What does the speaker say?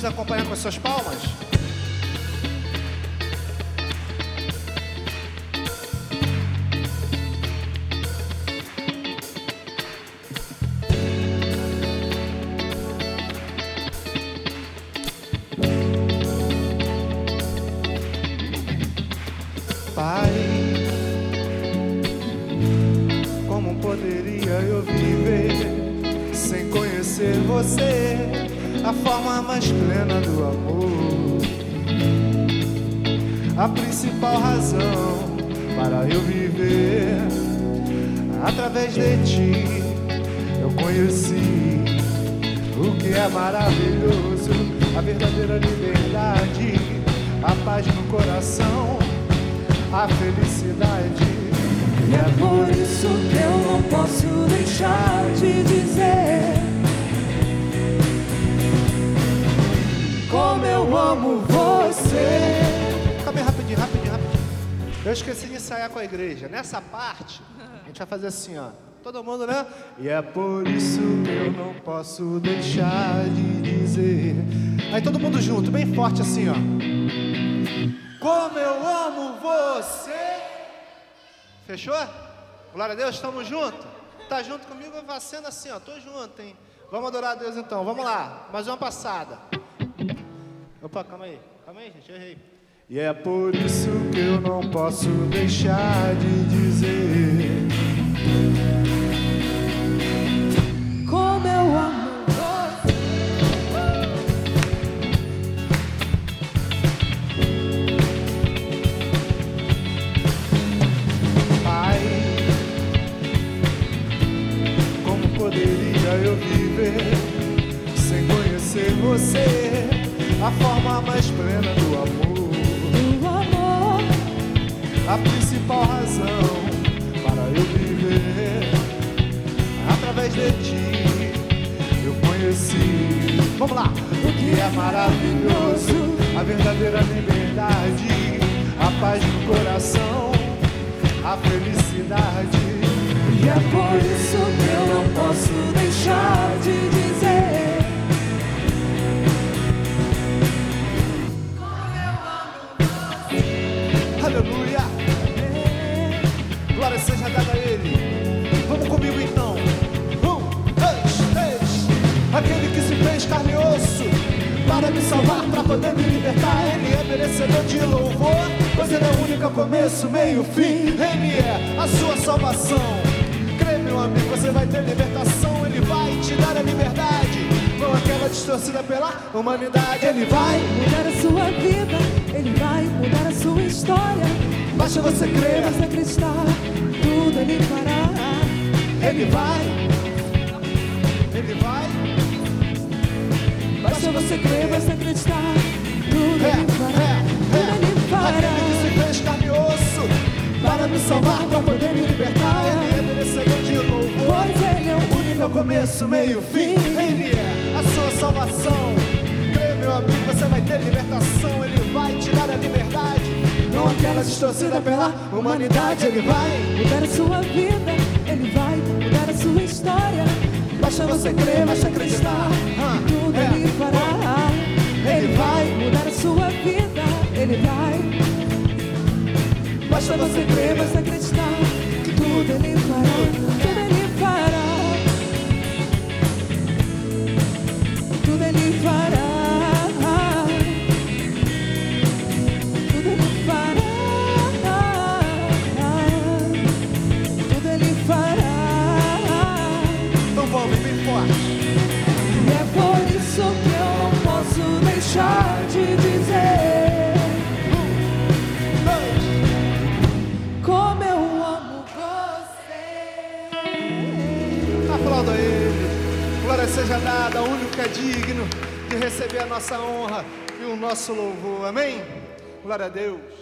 nos acompanhar com as suas palmas? Pai, como poderia eu viver sem conhecer você? A forma mais plena do amor, a principal razão para eu viver. Através de ti eu conheci o que é maravilhoso, a verdadeira liberdade, a paz no coração a felicidade. E é por isso que eu não posso deixar de dizer eu amo você. Aí, rapidinho, rapidinho, rapidinho. Eu esqueci de ensaiar com a igreja. Nessa parte, a gente vai fazer assim, ó. Todo mundo, né? E é por isso que eu não posso deixar de dizer. Aí todo mundo junto, bem forte assim, ó. Como eu amo você. Fechou? Glória a Deus, estamos juntos? Tá junto comigo? Fazendo assim, ó. Tô junto, hein? Vamos adorar a Deus então. Vamos lá. Mais uma passada. Opa, calma aí. Calma aí, gente. Errei. E é por isso que eu não posso deixar de dizer. Como eu amo você. Pai, como poderia eu viver sem conhecer você? A forma mais plena do amor, O amor a principal razão para eu viver. Através de ti eu conheci. Vamos lá! O que é maravilhoso, a verdadeira liberdade, a paz no coração, a felicidade. E é por isso que eu não posso deixar Glória seja dada a Ele. Vamos comigo então. Um, dois, três. Aquele que se fez carne e osso para me salvar, para poder me libertar. Ele é merecedor de louvor, pois Ele é o único começo, meio, fim. Ele é a sua salvação. Crê, meu amigo, você vai ter libertação. Ele vai te dar a liberdade. Não aquela distorcida pela humanidade. Ele vai mudar a sua vida, ele vai mudar a sua história. Basta você crer. Basta acreditar, tudo ele fará. Ele vai, ele vai. Basta você crer, basta acreditar, tudo É, ele fará. é, Tudo ele é. fará. Aquele que se fez carne e osso para me salvar, para poder me libertar. Ele é merecedor de louvor. Pois ele é o Único começo, meio, fim. Ele é a sua salvação. Crê, meu amigo, você vai ter libertação. Ele vai te dar a liberdade. Não aquela distorcida pela humanidade. Ele vai. mudar a sua vida, ele vai mudar a sua história. Basta você crer, basta acreditar. Ah, Tudo é. ele fará. Ele vai. mudar a sua vida, ele vai. Basta você crer, Basta acreditar que tudo ele seja dada ao único que é digno de receber a nossa honra e o nosso louvor. Amém? Glória a Deus.